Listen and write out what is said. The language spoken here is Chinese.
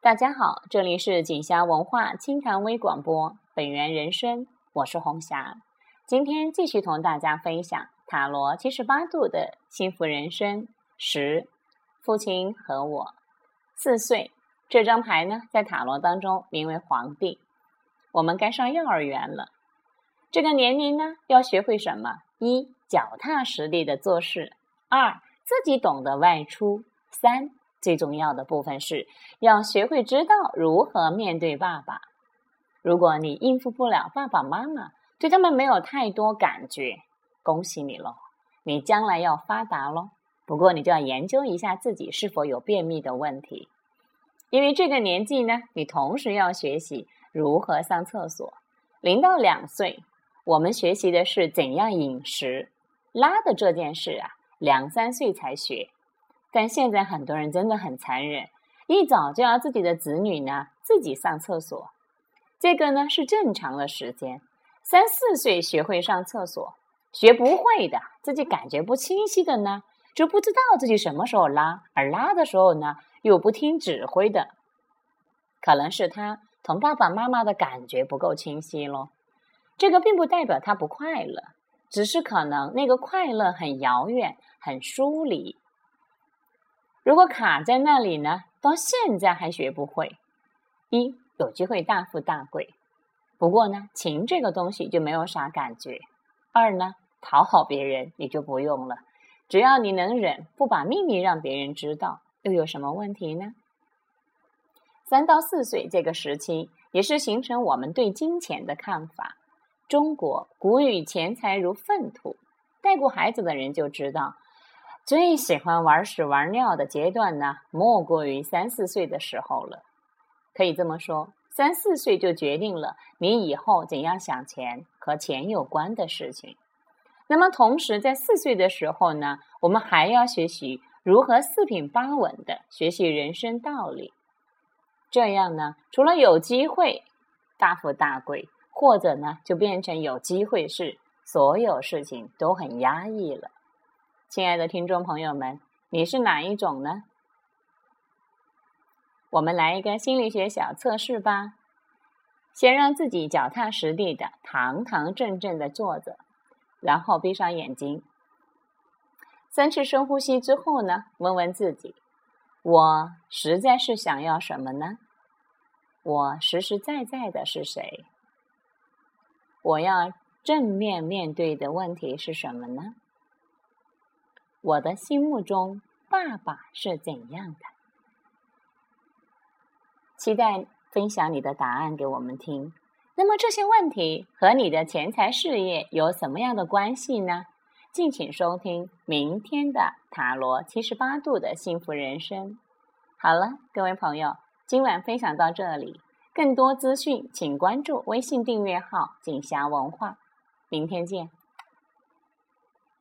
大家好，这里是锦霞文化清谈微广播，本源人生，我是红霞。今天继续同大家分享塔罗七十八度的幸福人生十，父亲和我。四岁这张牌呢，在塔罗当中名为皇帝。我们该上幼儿园了，这个年龄呢，要学会什么？一，脚踏实地的做事；二，自己懂得外出；三。最重要的部分是要学会知道如何面对爸爸。如果你应付不了爸爸妈妈，对他们没有太多感觉，恭喜你喽，你将来要发达喽。不过你就要研究一下自己是否有便秘的问题，因为这个年纪呢，你同时要学习如何上厕所。零到两岁，我们学习的是怎样饮食，拉的这件事啊，两三岁才学。但现在很多人真的很残忍，一早就要自己的子女呢自己上厕所，这个呢是正常的时间。三四岁学会上厕所，学不会的，自己感觉不清晰的呢，就不知道自己什么时候拉，而拉的时候呢又不听指挥的，可能是他同爸爸妈妈的感觉不够清晰咯。这个并不代表他不快乐，只是可能那个快乐很遥远，很疏离。如果卡在那里呢？到现在还学不会，一有机会大富大贵，不过呢，情这个东西就没有啥感觉。二呢，讨好别人你就不用了，只要你能忍，不把秘密让别人知道，又有什么问题呢？三到四岁这个时期，也是形成我们对金钱的看法。中国古语“钱财如粪土”，带过孩子的人就知道。最喜欢玩屎玩尿的阶段呢，莫过于三四岁的时候了。可以这么说，三四岁就决定了你以后怎样想钱和钱有关的事情。那么，同时在四岁的时候呢，我们还要学习如何四平八稳的学习人生道理。这样呢，除了有机会大富大贵，或者呢，就变成有机会是所有事情都很压抑了。亲爱的听众朋友们，你是哪一种呢？我们来一个心理学小测试吧。先让自己脚踏实地的、堂堂正正的坐着，然后闭上眼睛，三次深呼吸之后呢，问问自己：我实在是想要什么呢？我实实在在的是谁？我要正面面对的问题是什么呢？我的心目中，爸爸是怎样的？期待分享你的答案给我们听。那么这些问题和你的钱财事业有什么样的关系呢？敬请收听明天的塔罗七十八度的幸福人生。好了，各位朋友，今晚分享到这里。更多资讯，请关注微信订阅号“锦霞文化”。明天见。